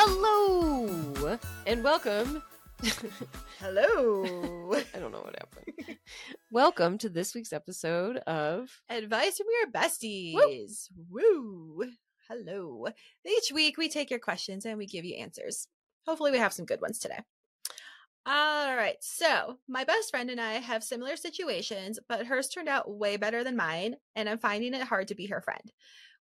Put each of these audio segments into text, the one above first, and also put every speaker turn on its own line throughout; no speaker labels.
Hello and welcome.
Hello.
I don't know what happened. welcome to this week's episode of
Advice from your besties. Woo. Hello. Each week we take your questions and we give you answers. Hopefully we have some good ones today. All right. So, my best friend and I have similar situations, but hers turned out way better than mine, and I'm finding it hard to be her friend.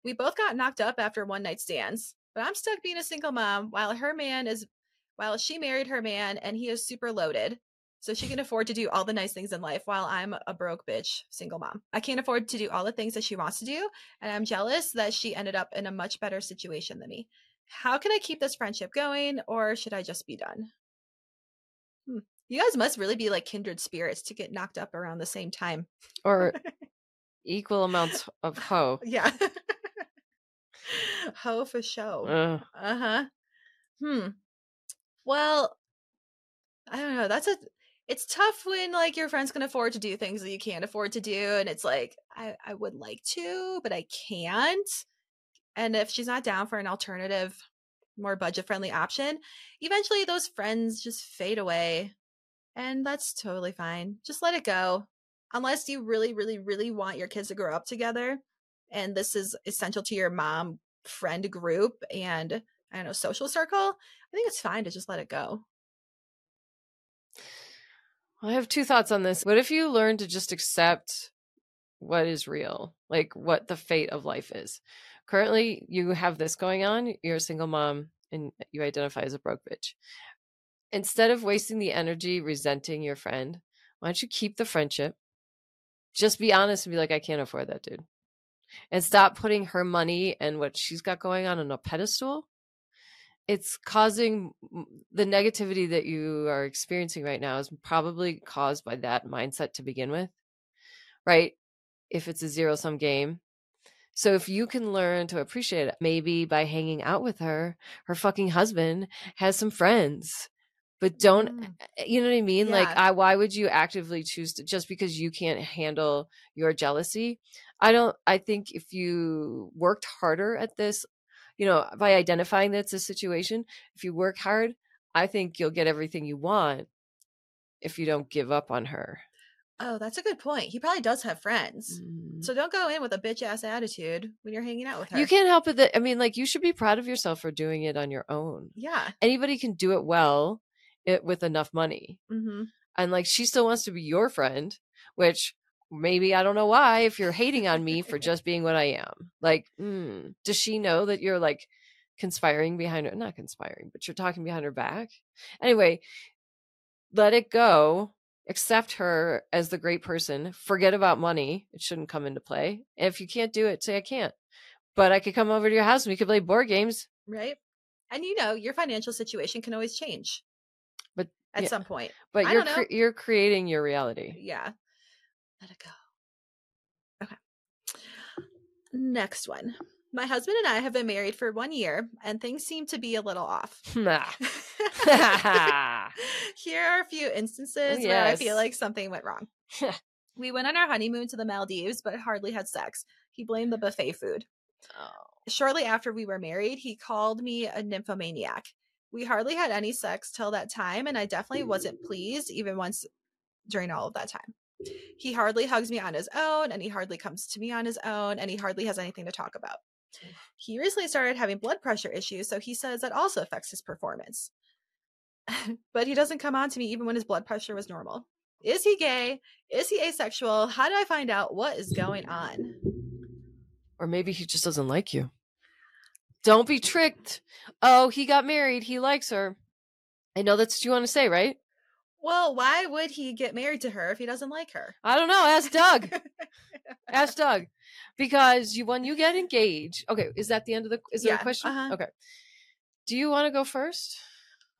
We both got knocked up after one night stands, but I'm stuck being a single mom while her man is while she married her man and he is super loaded. So she can afford to do all the nice things in life while I'm a broke bitch single mom. I can't afford to do all the things that she wants to do, and I'm jealous that she ended up in a much better situation than me. How can I keep this friendship going or should I just be done? Hmm. You guys must really be like kindred spirits to get knocked up around the same time.
or equal amounts of hoe.
Yeah. Ho for show. Uh huh. Hmm. Well, I don't know. That's a. It's tough when like your friends can afford to do things that you can't afford to do, and it's like I I would like to, but I can't. And if she's not down for an alternative, more budget friendly option, eventually those friends just fade away, and that's totally fine. Just let it go, unless you really, really, really want your kids to grow up together, and this is essential to your mom friend group and I don't know social circle. I think it's fine to just let it go.
I have two thoughts on this. What if you learn to just accept what is real, like what the fate of life is? Currently, you have this going on. You're a single mom and you identify as a broke bitch. Instead of wasting the energy resenting your friend, why don't you keep the friendship? Just be honest and be like, I can't afford that, dude. And stop putting her money and what she's got going on on a pedestal. It's causing the negativity that you are experiencing right now is probably caused by that mindset to begin with right? If it's a zero sum game. So if you can learn to appreciate it maybe by hanging out with her her fucking husband has some friends but don't
Mm.
you know what i mean like I, why would you actively choose to just because you can't handle your jealousy i don't i think if you worked harder at this you know, by identifying that's a situation, if you work hard, I think you'll get everything you want if you don't give up on her.
Oh, that's a good point. He probably does have friends.
Mm.
So don't go in with a bitch ass attitude when you're hanging out with her.
You can't help it that I mean, like you should be proud of yourself for doing it on your own.
Yeah.
Anybody can do it well it, with enough money.
Mm-hmm.
And like she still wants to be your friend, which maybe I don't know why if you're hating on me for just being what I am. Like, mm, does she know that you're like conspiring behind her? Not conspiring, but you're talking behind her back. Anyway, let it go. Accept her as the great person. Forget about money. It shouldn't come into play. And if you can't do it, say I can't. But I could come over to your house and we could play board games.
Right. And you know, your financial situation can always change. At
yeah.
some point.
But
I
you're cre- you're creating your reality.
Yeah. Let it go. Okay. Next one. My husband and I have been married for one year, and things seem to be a little off. Here are a few oh, instances where I feel like something went wrong. we went on our honeymoon to the Maldives, but hardly had sex. He blamed the buffet food.
Oh.
Shortly after we were married, he called me a nymphomaniac. We hardly had any sex till that time, and I definitely wasn't mm. pleased even once during all of that time. He hardly hugs me on his own, and he hardly comes to me on his own, and he hardly has anything to talk about. He recently started having blood pressure issues, so he says that also affects his performance. but he doesn't come on to me even when his blood pressure was normal. Is he gay? Is he asexual? How do I find out what is going on?
Or maybe he just doesn't like you. Don't be tricked. Oh, he got married. He likes her. I know that's what you want to say, right?
Well, why would he get married to her if he doesn't like her?
I don't know. Ask Doug. Ask Doug. Because you when you get engaged. Okay, is that the end of the is there
Yeah,
a question?
uh-huh.
Okay. Do you want to go first?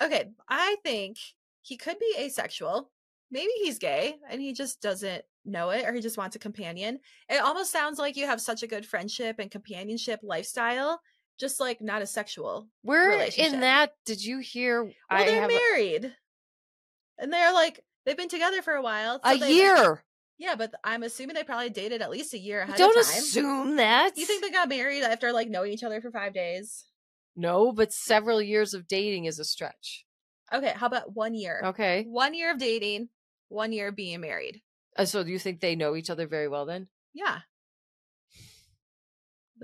Okay, I think he could be asexual. Maybe he's gay and he just doesn't know it or he just wants a companion. It almost sounds like you have such a good friendship and companionship lifestyle, just like not a sexual. We're
in that did you hear
Well,
I
they're
have a-
married. And they're like they've been together for a while.
a,
so they-
year?
Yeah, but I'm assuming they probably dated at least a year ahead
Don't assume that.
You think they got married after like knowing each other for five days?
No, but several years of dating is a stretch.
Okay, how about one year?
Okay.
One year of dating, one year of being married.
Uh, so do you think they know each other very well then?
Yeah.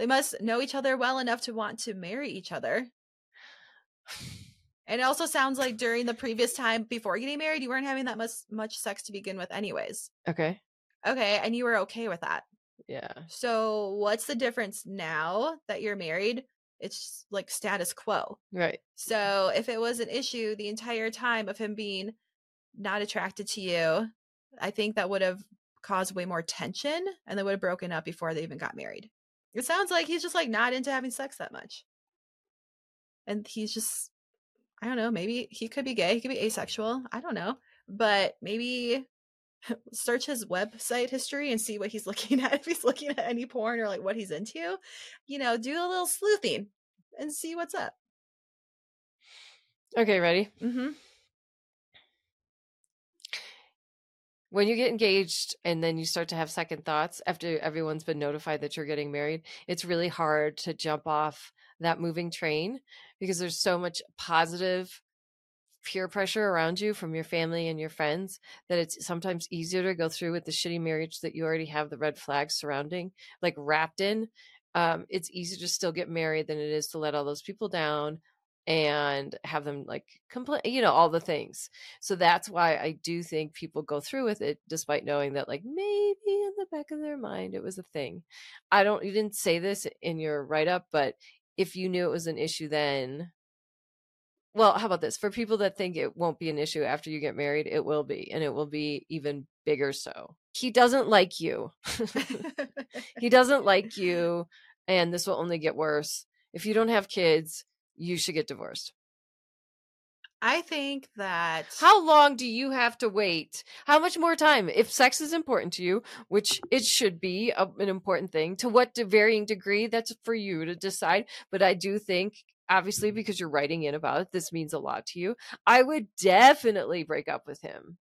They must know each other well enough to want to marry each other. And it also sounds like during the previous time before getting married, you weren't having that much much sex to begin with, anyways.
Okay.
Okay, and you were okay with that.
Yeah.
So what's the difference now that you're married? It's like status quo.
Right.
So if it was an issue the entire time of him being not attracted to you, I think that would have caused way more tension and they would have broken up before they even got married. It sounds like he's just like not into having sex that much. And he's just I don't know, maybe he could be gay, he could be asexual. I don't know. But maybe search his website history and see what he's looking at if he's looking at any porn or like what he's into you know do a little sleuthing and see what's up
Okay, ready?
mm-hmm.
When you get engaged and then you start to have second thoughts after everyone's been notified that you're getting married, it's really hard to jump off that moving train because there's so much positive peer pressure around you from your family and your friends that it's sometimes easier to go through with the shitty marriage that you already have the red flags surrounding like wrapped in. Um, it's easier to still get married than it is to let all those people down and have them like complain you know all the things so that's why i do think people go through with it despite knowing that like maybe in the back of their mind it was a thing i don't you didn't say this in your write-up but if you knew it was an issue then well, how about this? For people that think it won't be an issue after you get married, it will be, and it will be even bigger so. He doesn't like you. he doesn't like you, and this will only get worse. If you don't have kids, you should get divorced.
i think that
How long do you have to wait? How much more time? If sex is important to you, which it should be a, an important thing, to what varying degree, that's for you to decide. But I do think, obviously, mm-hmm. because you're writing in about it, this means a lot to you. I would definitely break up with him.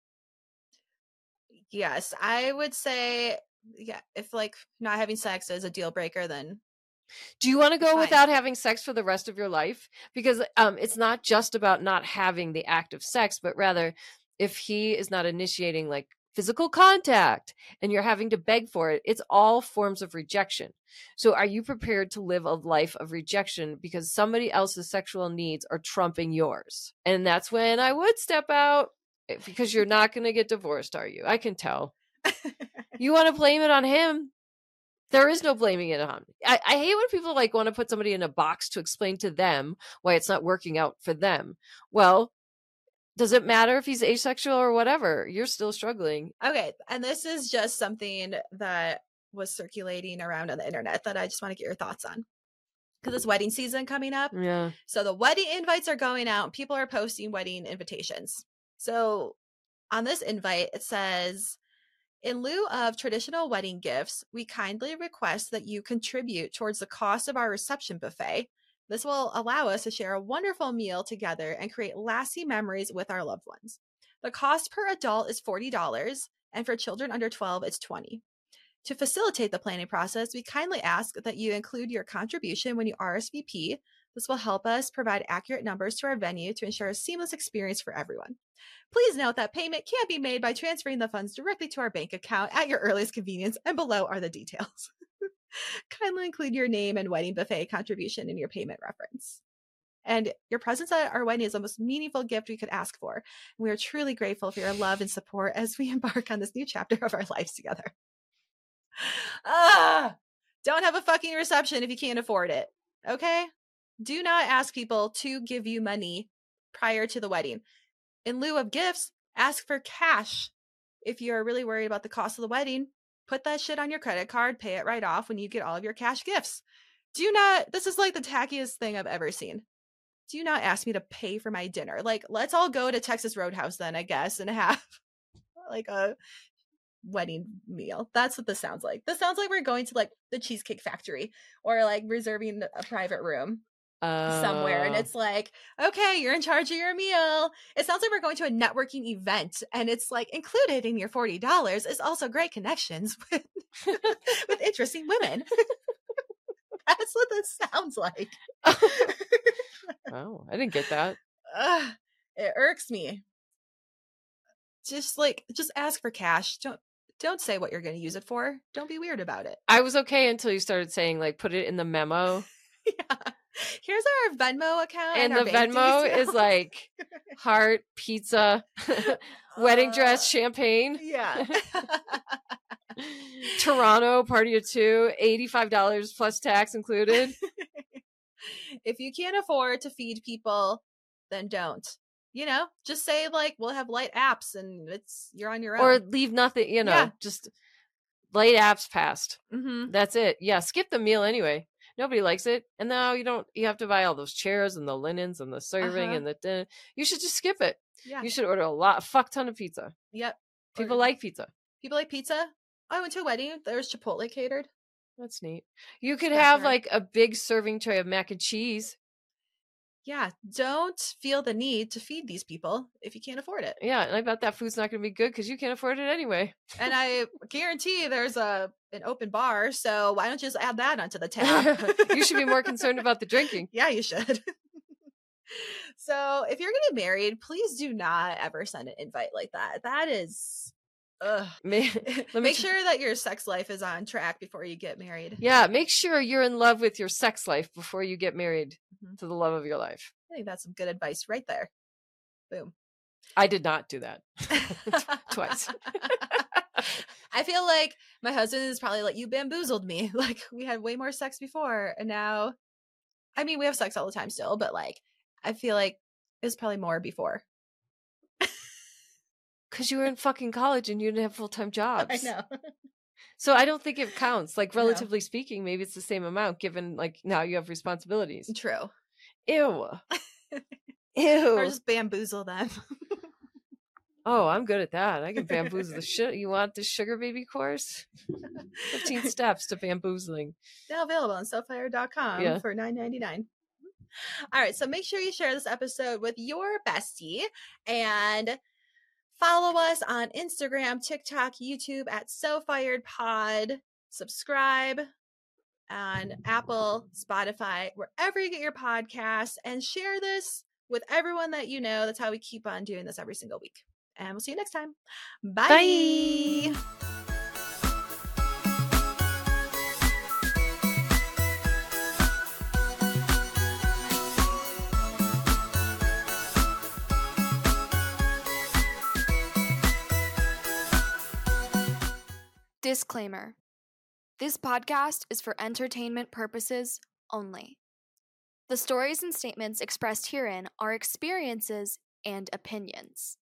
yes i would say yeah if like not having sex is a deal breaker then
Do you want to go
Fine.
without having sex for the rest of your life? Because um, it's not just about not having the act of sex, but rather if he is not initiating like physical contact and you're having to beg for it, it's all forms of rejection. So are you prepared to live a life of rejection because somebody else's sexual needs are trumping yours? And that's when I would step out eh, because you're not going to get divorced, are you? I can tell. You want to blame it on him? There is no blaming it on. I, I hate when people like want to put somebody in a box to explain to them why it's not working out for them. Well, does it matter if he's asexual or whatever? You're still struggling.
okay and this is just something that was circulating around on the internet that i just want to get your thoughts on because it's wedding season coming up
Yeah.
So the wedding invites are going out. People are posting wedding invitations. So on this invite, it says, in lieu of traditional wedding gifts, we kindly request that you contribute towards the cost of our reception buffet. This will allow us to share a wonderful meal together and create lasting memories with our loved ones. The cost per adult is $40, and for children under 12, it's 20. To facilitate the planning process, we kindly ask that you include your contribution when you RSVP this will help us provide accurate numbers to our venue to ensure a seamless experience for everyone. Please note that payment can be made by transferring the funds directly to our bank account at your earliest convenience, and below are the details. Kindly include your name and wedding buffet contribution in your payment reference. And your presence at our wedding is the most meaningful gift we could ask for. We are truly grateful for your love and support as we embark on this new chapter of our lives together. Ah, don't have a fucking reception if you can't afford it. Okay? Do not ask people to give you money prior to the wedding. In lieu of gifts, ask for cash. If you're really worried about the cost of the wedding, put that shit on your credit card, pay it right off when you get all of your cash gifts. Do not, this is like the tackiest thing I've ever seen. Do not ask me to pay for my dinner. Like, let's all go to Texas Roadhouse then, I guess, and have like a wedding meal. That's what this sounds like. This sounds like we're going to like the Cheesecake Factory or like reserving a private room somewhere and
Uh,
it's like okay you're in charge of your meal it sounds like we're going to a networking event and it's like included in your $40 is also great connections with with interesting women That's what this sounds like.
oh, I didn't get that.
Ugh, it irks me. Just like just ask for cash. Don't don't say what you're going to use it for. Don't be weird about it.
I was okay until you started saying like put it in the memo.
Yeah. Here's our Venmo account.
And
our
the Venmo is like heart, pizza, wedding dress, champagne,
Yeah.
Toronto, party of two, $85 plus tax included.
if you can't afford to feed people, then don't. You know, just say like we'll have light apps and it's you're on your own.
or leave nothing, you know,
Yeah.
just light apps passed.
mm-hmm.
That's it. Yeah, skip the meal anyway. Nobody likes it. And now you don't you have to buy all those chairs and the linens and the serving
Uh-huh.
and the din- you should just skip it.
yeah.
You should order a lot a fuck ton of pizza.
Yep.
People
Or-
like pizza.
people like pizza. I went to a wedding. There was Chipotle catered.
That's neat. You could
That's
have
right.
like a big serving tray of mac and cheese.
Yeah, don't feel the need to feed these people if you can't afford it.
Yeah, and I bet that food's not going to be good because you can't afford it anyway.
And I guarantee there's a an open bar, so why don't you just add that onto the tab?
you should be more concerned about the drinking.
Yeah, you should. so if you're getting married, please do not ever send an invite like that. That is ugh. Make sure that your sex life is on track before you get married.
Yeah, make sure you're in love with your sex life before you get married
Mhm.
to the love of your life.
I think that's some good advice right there. Boom.
I did not do that. Twice.
I feel like my husband is probably like, you bamboozled me. Like, we had way more sex before. And now, I mean, we have sex all the time still, but like, I feel like it was probably more before.
Because you were in fucking college and you didn't have full time jobs.
I know.
So I don't think it counts. Like,
No.
relatively speaking, maybe it's the same amount given, like, now you have responsibilities.
True.
Ew. Ew.
Or just bamboozle them.
Oh, I'm good at that. I can bamboozle the shit. You want the sugar baby course? 15 steps to bamboozling.
now available on sofired.com
Yeah.
for nine ninety nine. All right, so make sure you share this episode with your bestie and follow us on Instagram, TikTok, YouTube at So Fired Pod. Subscribe on Apple, Spotify, wherever you get your podcasts, and share this with everyone that you know. That's how we keep on doing this every single week. And we'll see you next time. Bye.
Bye.
Disclaimer This podcast is for entertainment purposes only. The stories and statements expressed herein are experiences and opinions.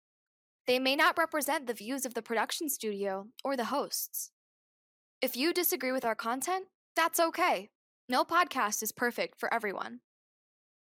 They may not represent the views of the production studio or the hosts. If you disagree with our content, that's okay. No podcast is perfect for everyone.